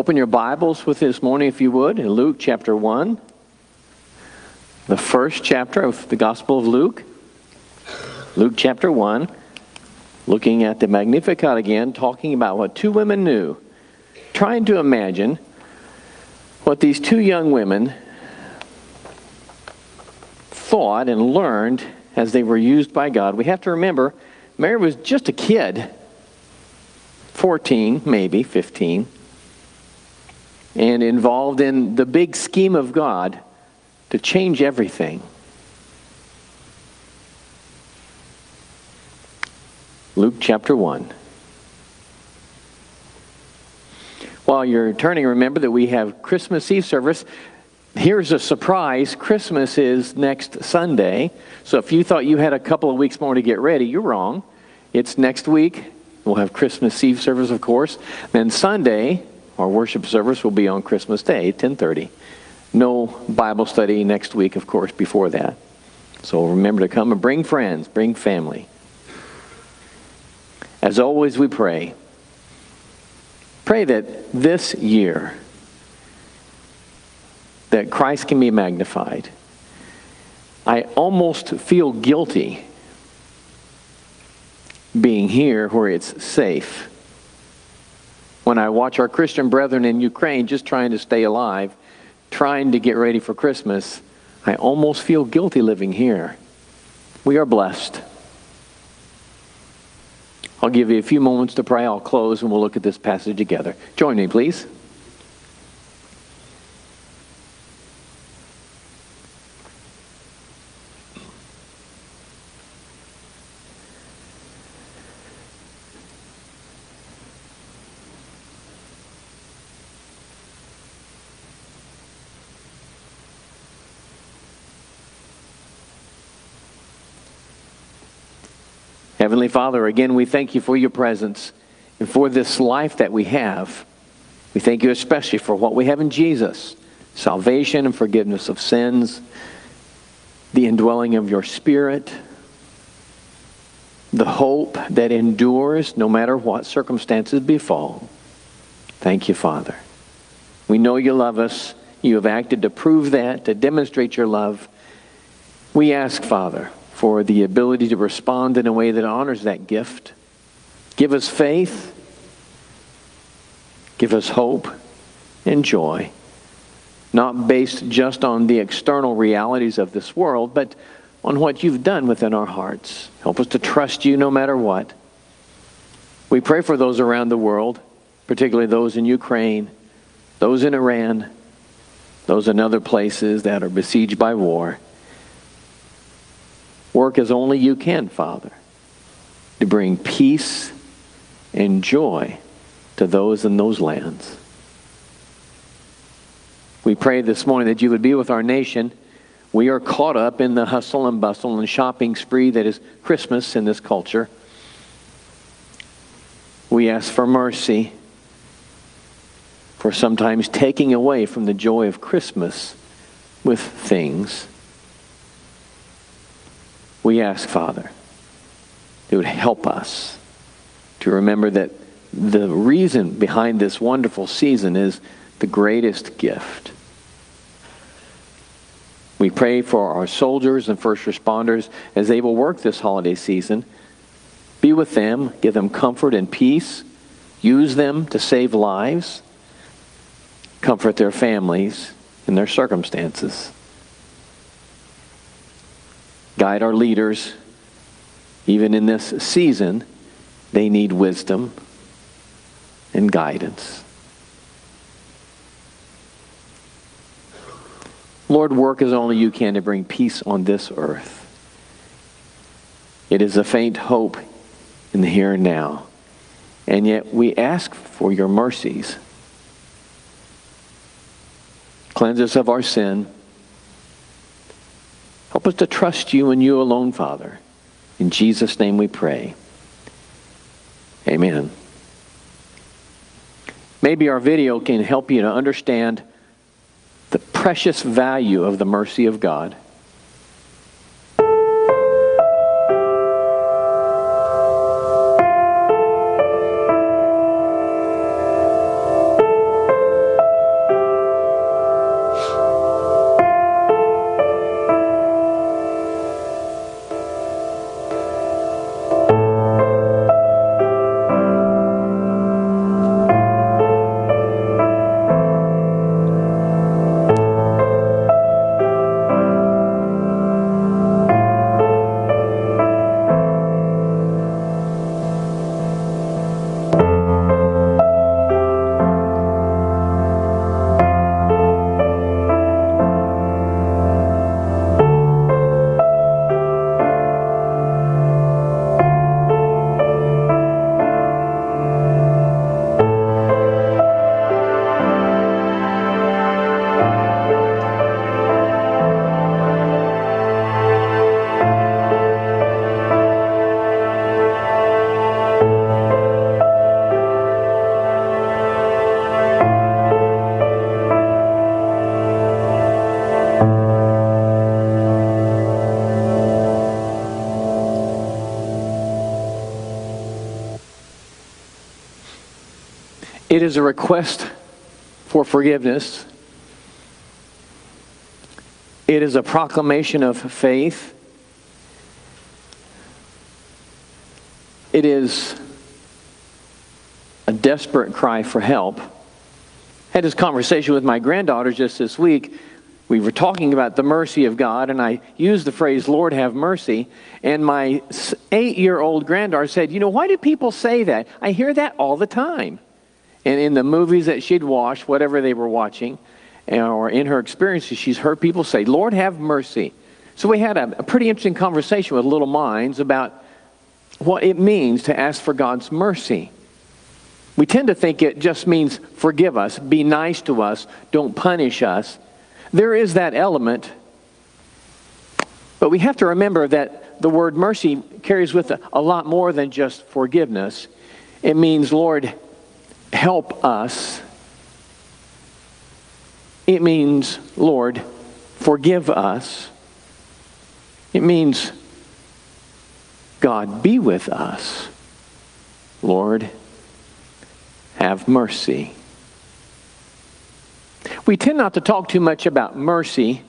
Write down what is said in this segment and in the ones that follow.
Open your Bibles with this morning, if you would, in Luke chapter 1, the first chapter of the Gospel of Luke. Luke chapter 1, looking at the Magnificat again, talking about what two women knew, trying to imagine what these two young women thought and learned as they were used by God. We have to remember, Mary was just a kid, 14, maybe 15, and involved in the big scheme of God to change everything. Luke chapter 1. While you're turning, remember that we have Christmas Eve service. Here's a surprise Christmas is next Sunday. So if you thought you had a couple of weeks more to get ready, you're wrong. It's next week. We'll have Christmas Eve service, of course. Then Sunday, our worship service will be on Christmas Day, 1030. No Bible study next week, of course, before that. So remember to come and bring friends, bring family. As always, we pray. Pray that this year that Christ can be magnified. I almost feel guilty being here where it's safe. When I watch our Christian brethren in Ukraine just trying to stay alive, trying to get ready for Christmas, I almost feel guilty living here. We are blessed. I'll give you a few moments to pray. I'll close and we'll look at this passage together. Join me, please. Heavenly Father, again, we thank you for your presence and for this life that we have. We thank you especially for what we have in Jesus salvation and forgiveness of sins, the indwelling of your Spirit, the hope that endures no matter what circumstances befall. Thank you, Father. We know you love us. You have acted to prove that, to demonstrate your love. We ask, Father, for the ability to respond in a way that honors that gift. Give us faith, give us hope and joy, not based just on the external realities of this world, but on what you've done within our hearts. Help us to trust you no matter what. We pray for those around the world, particularly those in Ukraine, those in Iran, those in other places that are besieged by war. Work as only you can, Father, to bring peace and joy to those in those lands. We pray this morning that you would be with our nation. We are caught up in the hustle and bustle and shopping spree that is Christmas in this culture. We ask for mercy for sometimes taking away from the joy of Christmas with things we ask, Father, it would help us to remember that the reason behind this wonderful season is the greatest gift. We pray for our soldiers and first responders as they will work this holiday season. Be with them, give them comfort and peace, use them to save lives, comfort their families in their circumstances. Guide our leaders. Even in this season, they need wisdom and guidance. Lord, work as only you can to bring peace on this earth. It is a faint hope in the here and now. And yet we ask for your mercies. Cleanse us of our sin Help us to trust you and you alone, Father. In Jesus' name we pray. Amen. Maybe our video can help you to understand the precious value of the mercy of God. It is a request for forgiveness. It is a proclamation of faith. It is a desperate cry for help. I had this conversation with my granddaughter just this week. We were talking about the mercy of God, and I used the phrase, Lord, have mercy. And my eight year old granddaughter said, You know, why do people say that? I hear that all the time. And in the movies that she'd watched, whatever they were watching, uh, or in her experiences, she's heard people say, Lord, have mercy. So we had a, a pretty interesting conversation with little minds about what it means to ask for God's mercy. We tend to think it just means forgive us, be nice to us, don't punish us. There is that element, but we have to remember that the word mercy carries with it a lot more than just forgiveness. It means, Lord, help us it means, Lord, forgive us. It means, God, be with us. Lord, have mercy. We tend not to talk too much about mercy.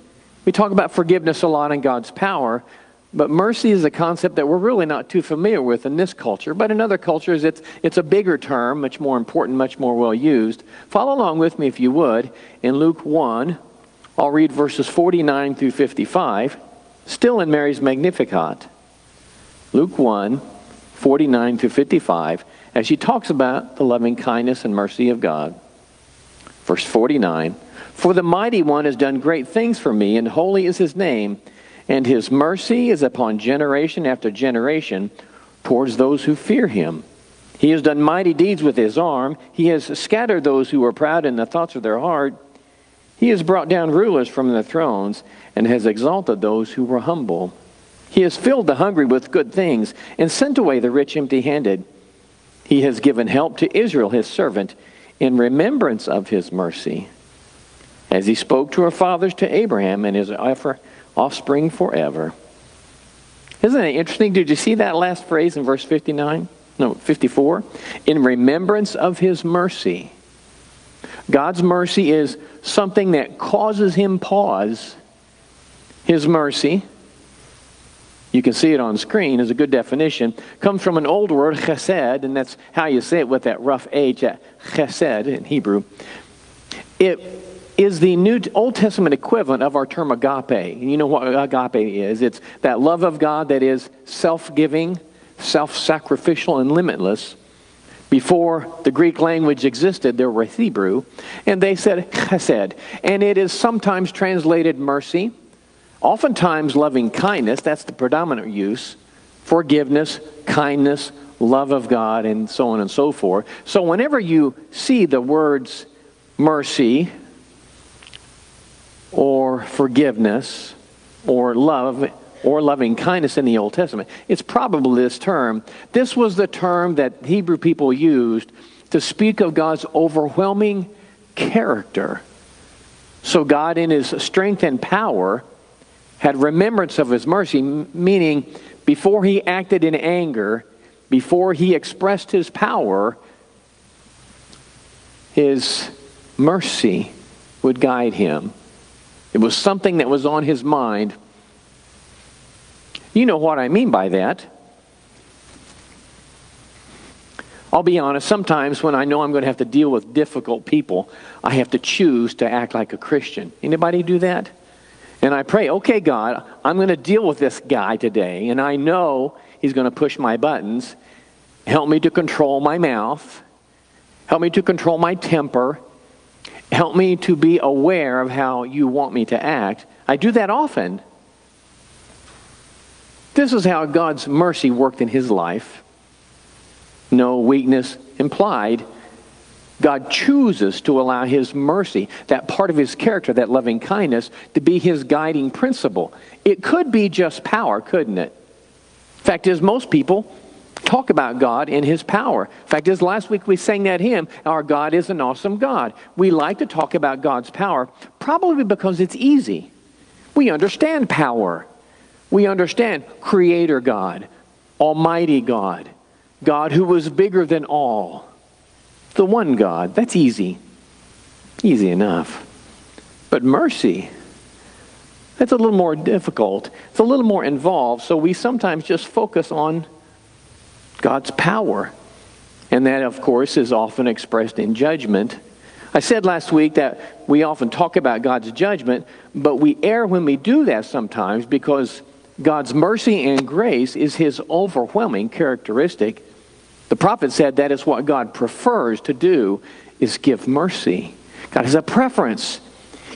We talk about forgiveness a lot and God's power, but mercy is a concept that we're really not too familiar with in this culture. But in other cultures, it's, it's a bigger term, much more important, much more well used. Follow along with me, if you would, in Luke 1. I'll read verses 49 through 55, still in Mary's Magnificat. Luke 1, 49 through 55, as she talks about the loving kindness and mercy of God. Verse 49 For the mighty one has done great things for me, and holy is his name and his mercy is upon generation after generation towards those who fear him. He has done mighty deeds with his arm. He has scattered those who were proud in the thoughts of their heart. He has brought down rulers from their thrones and has exalted those who were humble. He has filled the hungry with good things and sent away the rich empty handed. He has given help to Israel, his servant, in remembrance of his mercy, as he spoke to our fathers, to Abraham, and his offspring forever. Isn't it interesting? Did you see that last phrase in verse 59? No, 54. In remembrance of his mercy. God's mercy is something that causes him pause. His mercy, you can see it on screen, is a good definition, comes from an old word, chesed, and that's how you say it with that rough H, chesed in Hebrew. It is the New Old Testament equivalent of our term agape. You know what agape is? It's that love of God that is self-giving, self-sacrificial, and limitless. Before the Greek language existed, there was Hebrew, and they said chesed, and it is sometimes translated mercy, oftentimes loving kindness. That's the predominant use. Forgiveness, kindness, love of God, and so on and so forth. So whenever you see the words mercy, or forgiveness or love or loving kindness in the Old Testament. It's probably this term. This was the term that Hebrew people used to speak of God's overwhelming character. So God, in his strength and power, had remembrance of his mercy, meaning before he acted in anger, before he expressed his power, his mercy would guide him. It was something that was on his mind. You know what I mean by that. I'll be honest, sometimes when I know I'm going to have to deal with difficult people, I have to choose to act like a Christian. Anybody do that? And I pray, okay, God, I'm going to deal with this guy today, and I know he's going to push my buttons. Help me to control my mouth. Help me to control my temper. Help me to be aware of how you want me to act. I do that often. This is how God's mercy worked in his life. No weakness implied. God chooses to allow his mercy, that part of his character, that loving kindness, to be his guiding principle. It could be just power, couldn't it? Fact is, most people talk about God in His power. In fact, as last week we sang that hymn, Our God is an awesome God. We like to talk about God's power probably because it's easy. We understand power. We understand Creator God, Almighty God, God who was bigger than all. The one God, that's easy. Easy enough. But mercy, that's a little more difficult. It's a little more involved, so we sometimes just focus on God's power. And that, of course, is often expressed in judgment. I said last week that we often talk about God's judgment, but we err when we do that sometimes because God's mercy and grace is his overwhelming characteristic. The prophet said that is what God prefers to do is give mercy. God has a preference.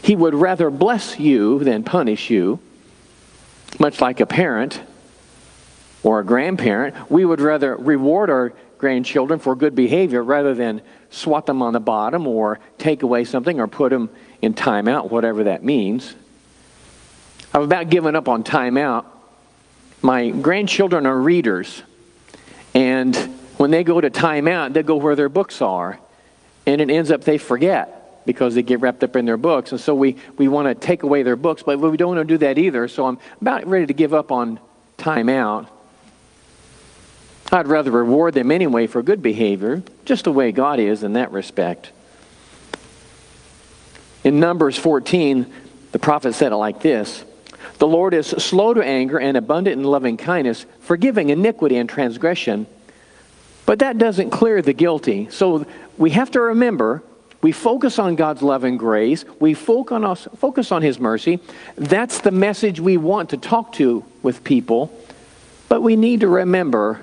He would rather bless you than punish you, much like a parent or a grandparent. We would rather reward our grandchildren for good behavior rather than swat them on the bottom or take away something or put them in timeout, whatever that means. I've about given up on timeout. My grandchildren are readers, and when they go to timeout, they go where their books are, and it ends up they forget because they get wrapped up in their books. And so we, we want to take away their books, but we don't want to do that either. So I'm about ready to give up on timeout. I'd rather reward them anyway for good behavior, just the way God is in that respect. In Numbers 14, the prophet said it like this The Lord is slow to anger and abundant in loving kindness, forgiving iniquity and transgression. But that doesn't clear the guilty. So we have to remember we focus on God's love and grace, we focus on His mercy. That's the message we want to talk to with people. But we need to remember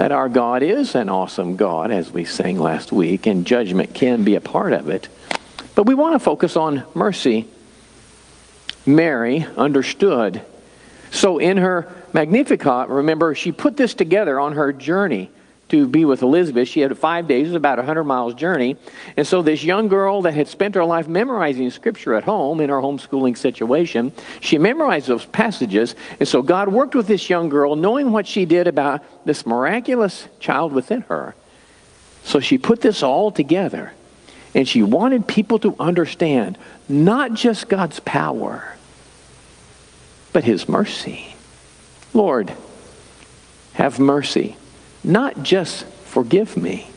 that our God is an awesome God, as we sang last week, and judgment can be a part of it. But we want to focus on mercy. Mary understood. So in her Magnificat, remember, she put this together on her journey to be with Elizabeth. She had five days, it was about a 100 miles journey. And so this young girl that had spent her life memorizing scripture at home in her homeschooling situation, she memorized those passages. And so God worked with this young girl, knowing what she did about this miraculous child within her. So she put this all together. And she wanted people to understand not just God's power, but his mercy. Lord, have mercy not just forgive me,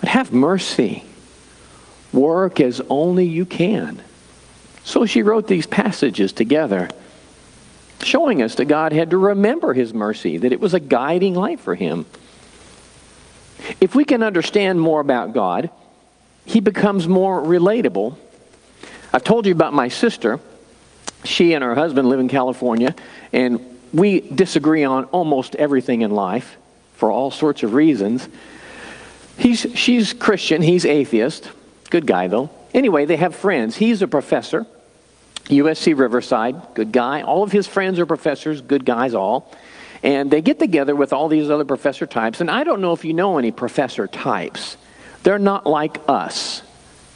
but have mercy. Work as only you can. So she wrote these passages together, showing us that God had to remember his mercy, that it was a guiding light for him. If we can understand more about God, he becomes more relatable. I've told you about my sister. She and her husband live in California, and we disagree on almost everything in life for all sorts of reasons. He's, she's Christian, he's atheist. Good guy, though. Anyway, they have friends. He's a professor, USC Riverside, good guy. All of his friends are professors, good guys all. And they get together with all these other professor types. And I don't know if you know any professor types. They're not like us.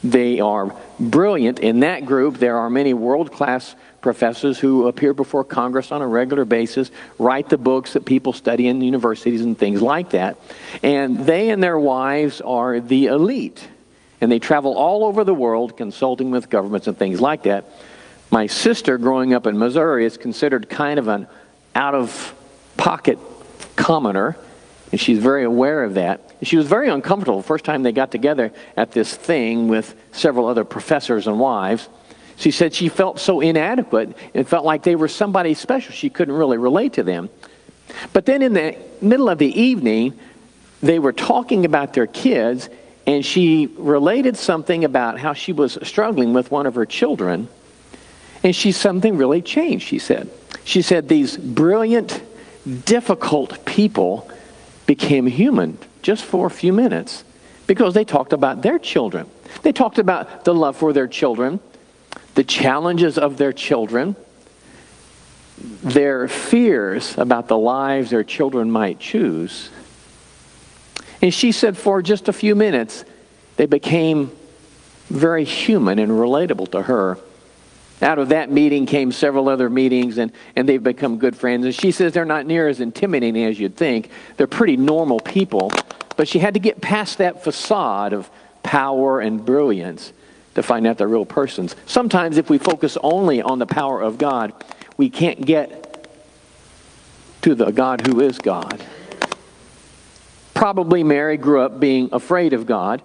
They are brilliant in that group. There are many world class professors who appear before Congress on a regular basis, write the books that people study in universities and things like that. And they and their wives are the elite. And they travel all over the world consulting with governments and things like that. My sister, growing up in Missouri, is considered kind of an out of pocket commoner, and she's very aware of that. She was very uncomfortable the first time they got together at this thing with several other professors and wives. She said she felt so inadequate and felt like they were somebody special. She couldn't really relate to them. But then in the middle of the evening, they were talking about their kids, and she related something about how she was struggling with one of her children. And she something really changed, she said. She said these brilliant, difficult people became human just for a few minutes because they talked about their children. They talked about the love for their children the challenges of their children, their fears about the lives their children might choose. And she said for just a few minutes, they became very human and relatable to her. Out of that meeting came several other meetings, and, and they've become good friends. And she says they're not near as intimidating as you'd think. They're pretty normal people, but she had to get past that facade of power and brilliance to find out the real persons. Sometimes, if we focus only on the power of God, we can't get to the God who is God. Probably Mary grew up being afraid of God.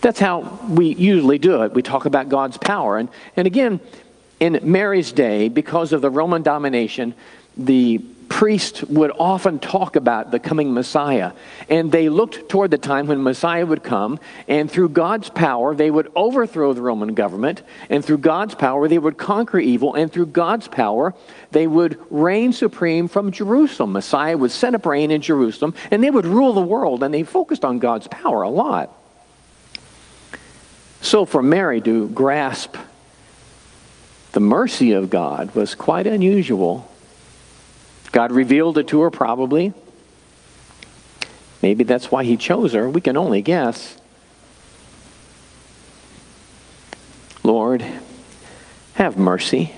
That's how we usually do it. We talk about God's power. And, and again, in Mary's day, because of the Roman domination, the priests would often talk about the coming Messiah. And they looked toward the time when Messiah would come, and through God's power, they would overthrow the Roman government, and through God's power, they would conquer evil, and through God's power, they would reign supreme from Jerusalem. Messiah would set up reign in Jerusalem, and they would rule the world, and they focused on God's power a lot. So for Mary to grasp the mercy of God was quite unusual God revealed it to her, probably. Maybe that's why he chose her. We can only guess. Lord, have mercy.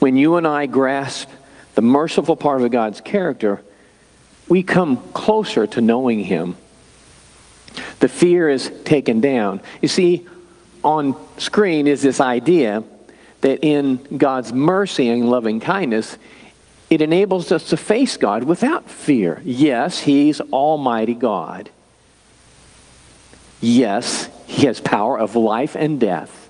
When you and I grasp the merciful part of God's character, we come closer to knowing Him. The fear is taken down. You see, on screen is this idea that in God's mercy and loving kindness, it enables us to face God without fear. Yes, He's Almighty God. Yes, He has power of life and death.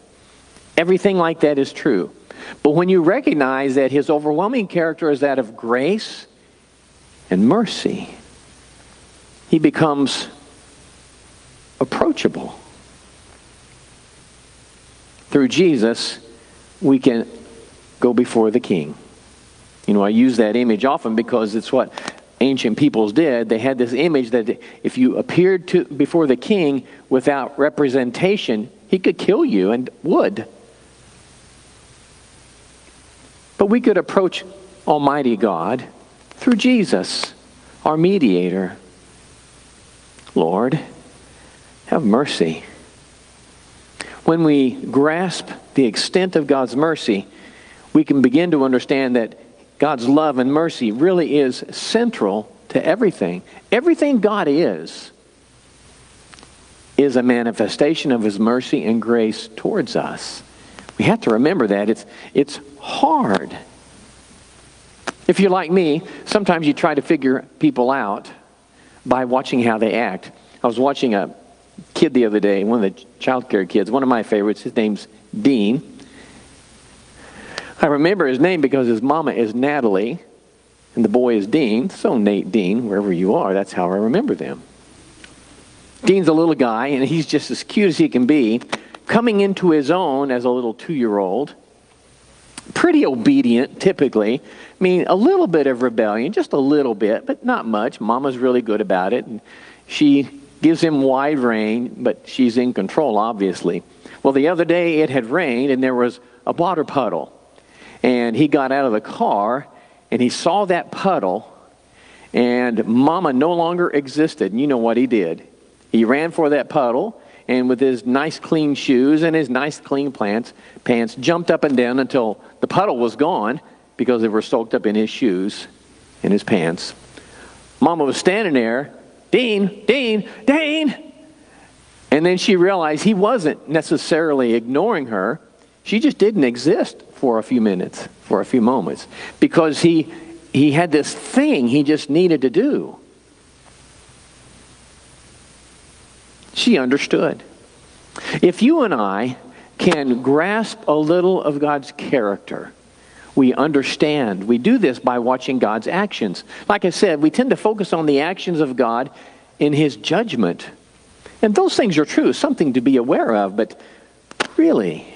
Everything like that is true. But when you recognize that His overwhelming character is that of grace and mercy, He becomes approachable. Through Jesus, we can go before the king. You know, I use that image often because it's what ancient peoples did. They had this image that if you appeared to before the king without representation, he could kill you and would. But we could approach Almighty God through Jesus, our mediator. Lord, have mercy. When we grasp the extent of God's mercy, we can begin to understand that God's love and mercy really is central to everything. Everything God is is a manifestation of his mercy and grace towards us. We have to remember that. It's, it's hard. If you're like me, sometimes you try to figure people out by watching how they act. I was watching a kid the other day, one of the child care kids, one of my favorites. His name's Dean. I remember his name because his mama is Natalie and the boy is Dean. So, Nate Dean, wherever you are, that's how I remember them. Dean's a little guy, and he's just as cute as he can be, coming into his own as a little two year old. Pretty obedient, typically. I mean, a little bit of rebellion, just a little bit, but not much. Mama's really good about it. And she gives him wide rein, but she's in control, obviously. Well, the other day it had rained and there was a water puddle. And he got out of the car and he saw that puddle, and Mama no longer existed. And you know what he did? He ran for that puddle and with his nice clean shoes and his nice clean pants, pants jumped up and down until the puddle was gone because they were soaked up in his shoes and his pants. Mama was standing there Dean, Dean, Dean. And then she realized he wasn't necessarily ignoring her. She just didn't exist for a few minutes, for a few moments, because he, he had this thing he just needed to do. She understood. If you and I can grasp a little of God's character, we understand. We do this by watching God's actions. Like I said, we tend to focus on the actions of God in his judgment. And those things are true, something to be aware of, but really,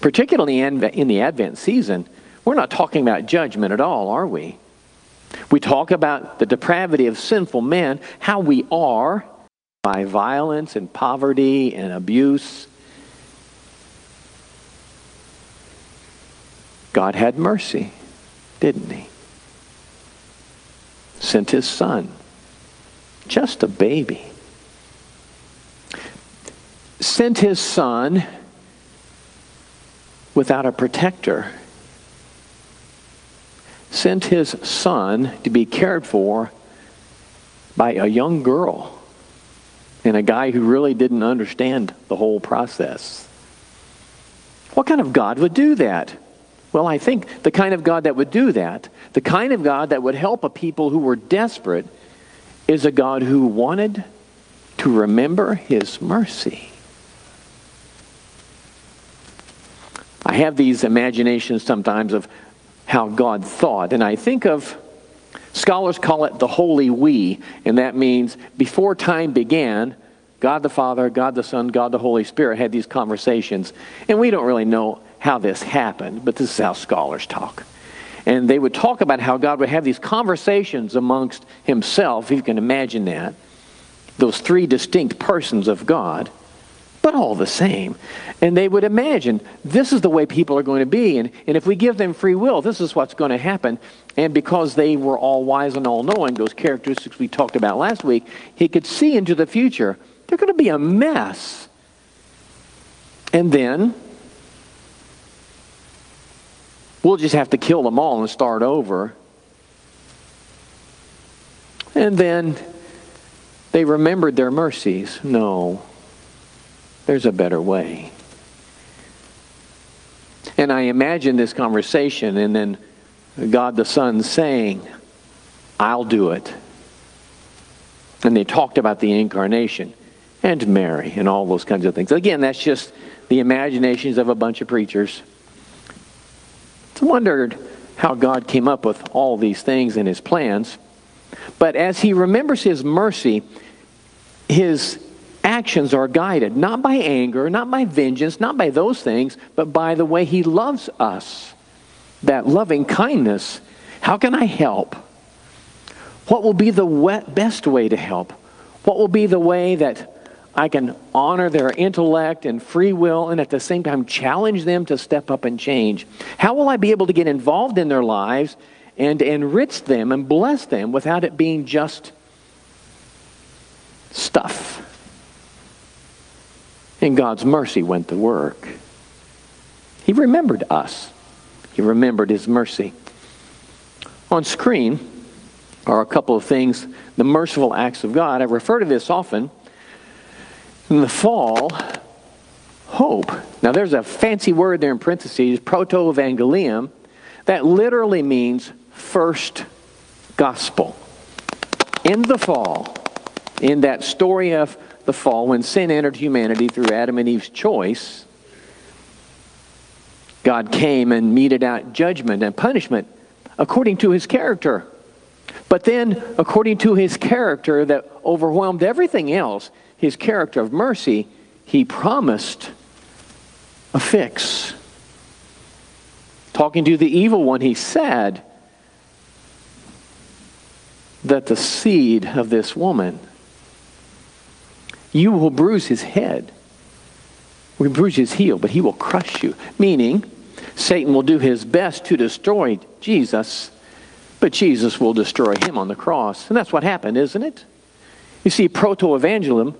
particularly in the Advent season, we're not talking about judgment at all, are we? We talk about the depravity of sinful men, how we are by violence and poverty and abuse God had mercy, didn't he? Sent his son, just a baby. Sent his son without a protector. Sent his son to be cared for by a young girl and a guy who really didn't understand the whole process. What kind of God would do that? Well, I think the kind of God that would do that, the kind of God that would help a people who were desperate, is a God who wanted to remember his mercy. I have these imaginations sometimes of how God thought, and I think of scholars call it the holy we, and that means before time began, God the Father, God the Son, God the Holy Spirit had these conversations. And we don't really know how this happened, but this is how scholars talk. And they would talk about how God would have these conversations amongst himself, if you can imagine that, those three distinct persons of God, but all the same. And they would imagine this is the way people are going to be. And, and if we give them free will, this is what's going to happen. And because they were all wise and all knowing, those characteristics we talked about last week, he could see into the future. They're going to be a mess. And then we'll just have to kill them all and start over. And then they remembered their mercies. No, there's a better way. And I imagine this conversation, and then God the Son saying, I'll do it. And they talked about the incarnation and Mary and all those kinds of things. Again, that's just the imaginations of a bunch of preachers. It's wondered how God came up with all these things in his plans. But as he remembers his mercy, his actions are guided not by anger, not by vengeance, not by those things, but by the way he loves us. That loving kindness. How can I help? What will be the best way to help? What will be the way that I can honor their intellect and free will and at the same time challenge them to step up and change? How will I be able to get involved in their lives and enrich them and bless them without it being just stuff? And God's mercy went to work. He remembered us. He remembered his mercy. On screen are a couple of things, the merciful acts of God. I refer to this often in the fall, hope. Now, there's a fancy word there in parentheses, proto-evangelium, that literally means first gospel. In the fall, in that story of the fall, when sin entered humanity through Adam and Eve's choice, God came and meted out judgment and punishment according to his character. But then, according to his character that overwhelmed everything else, his character of mercy, he promised a fix. Talking to the evil one, he said that the seed of this woman, you will bruise his head. We bruise his heel, but he will crush you. Meaning, Satan will do his best to destroy Jesus, but Jesus will destroy him on the cross. And that's what happened, isn't it? You see, proto-evangelium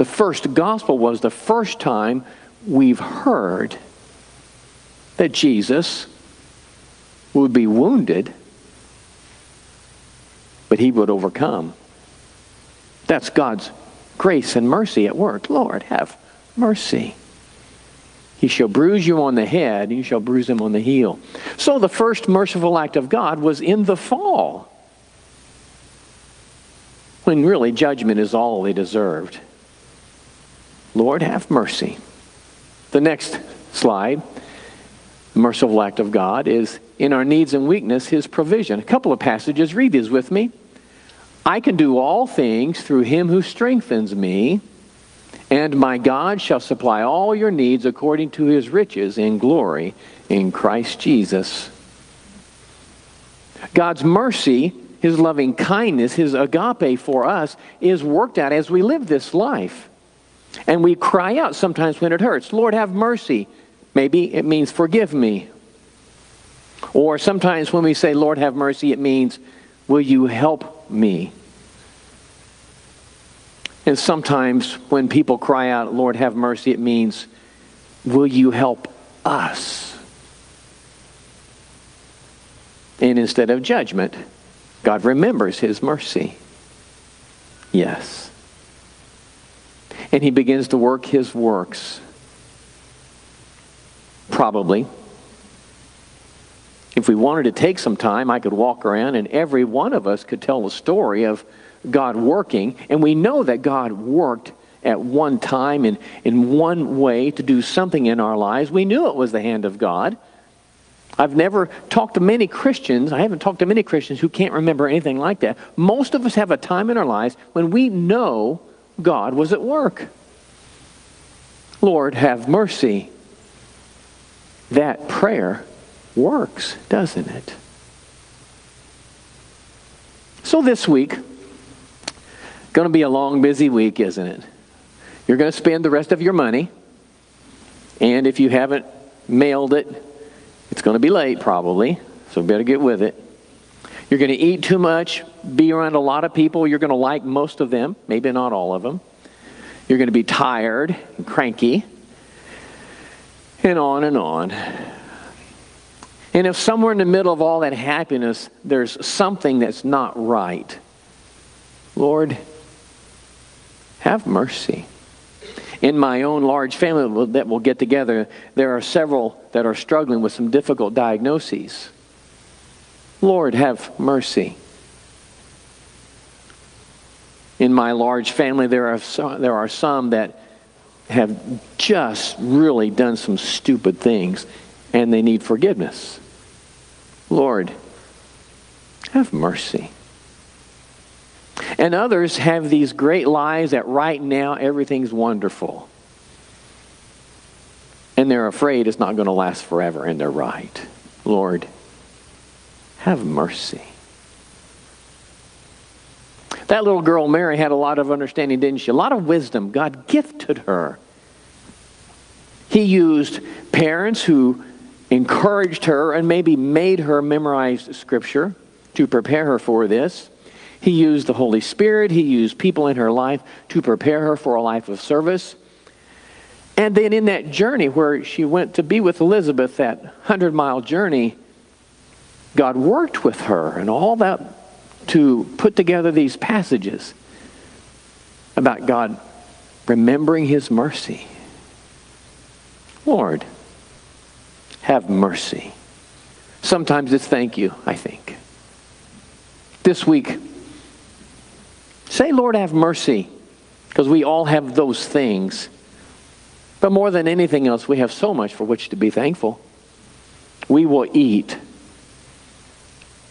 the first gospel was the first time we've heard that Jesus would be wounded, but he would overcome. That's God's grace and mercy at work. Lord, have mercy. He shall bruise you on the head, and you shall bruise him on the heel. So the first merciful act of God was in the fall, when really judgment is all they deserved. Lord, have mercy. The next slide, merciful act of God, is in our needs and weakness, his provision. A couple of passages, read these with me. I can do all things through him who strengthens me, and my God shall supply all your needs according to his riches in glory in Christ Jesus. God's mercy, his loving kindness, his agape for us is worked out as we live this life. And we cry out sometimes when it hurts, Lord, have mercy. Maybe it means forgive me. Or sometimes when we say, Lord, have mercy, it means, will you help me? And sometimes when people cry out, Lord, have mercy, it means, will you help us? And instead of judgment, God remembers his mercy. Yes and he begins to work his works. Probably. If we wanted to take some time, I could walk around and every one of us could tell the story of God working. And we know that God worked at one time in, in one way to do something in our lives. We knew it was the hand of God. I've never talked to many Christians, I haven't talked to many Christians who can't remember anything like that. Most of us have a time in our lives when we know God was at work. Lord, have mercy. That prayer works, doesn't it? So this week, going to be a long, busy week, isn't it? You're going to spend the rest of your money, and if you haven't mailed it, it's going to be late probably, so better get with it. You're going to eat too much, be around a lot of people. You're going to like most of them, maybe not all of them. You're going to be tired and cranky, and on and on. And if somewhere in the middle of all that happiness there's something that's not right, Lord, have mercy. In my own large family that will get together, there are several that are struggling with some difficult diagnoses. Lord, have mercy. In my large family, there are some, there are some that have just really done some stupid things and they need forgiveness. Lord, have mercy. And others have these great lies that right now everything's wonderful. And they're afraid it's not going to last forever, and they're right. Lord, have mercy. That little girl, Mary, had a lot of understanding, didn't she? A lot of wisdom. God gifted her. He used parents who encouraged her and maybe made her memorize Scripture to prepare her for this. He used the Holy Spirit. He used people in her life to prepare her for a life of service. And then in that journey where she went to be with Elizabeth, that 100 mile journey, God worked with her and all that to put together these passages about God remembering his mercy. Lord, have mercy. Sometimes it's thank you, I think. This week, say, Lord, have mercy, because we all have those things. But more than anything else, we have so much for which to be thankful. We will eat.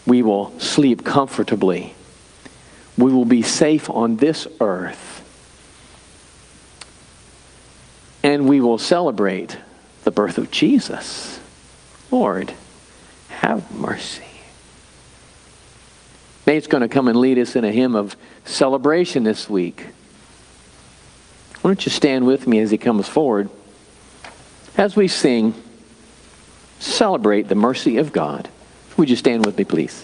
We will sleep comfortably. We will be safe on this earth. And we will celebrate the birth of Jesus. Lord, have mercy. Nate's going to come and lead us in a hymn of celebration this week. Why don't you stand with me as he comes forward as we sing, Celebrate the Mercy of God. Would you stand with me, please?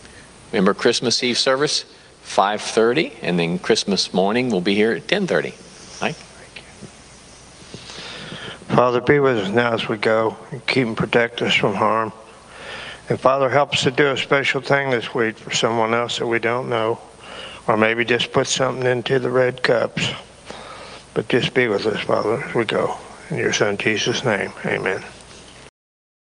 Remember Christmas Eve service, 5.30, and then Christmas morning we'll be here at 10.30. Mike? Father, be with us now as we go and keep and protect us from harm. And Father, help us to do a special thing this week for someone else that we don't know. Or maybe just put something into the red cups. But just be with us, Father, as we go. In your Son, Jesus' name, amen.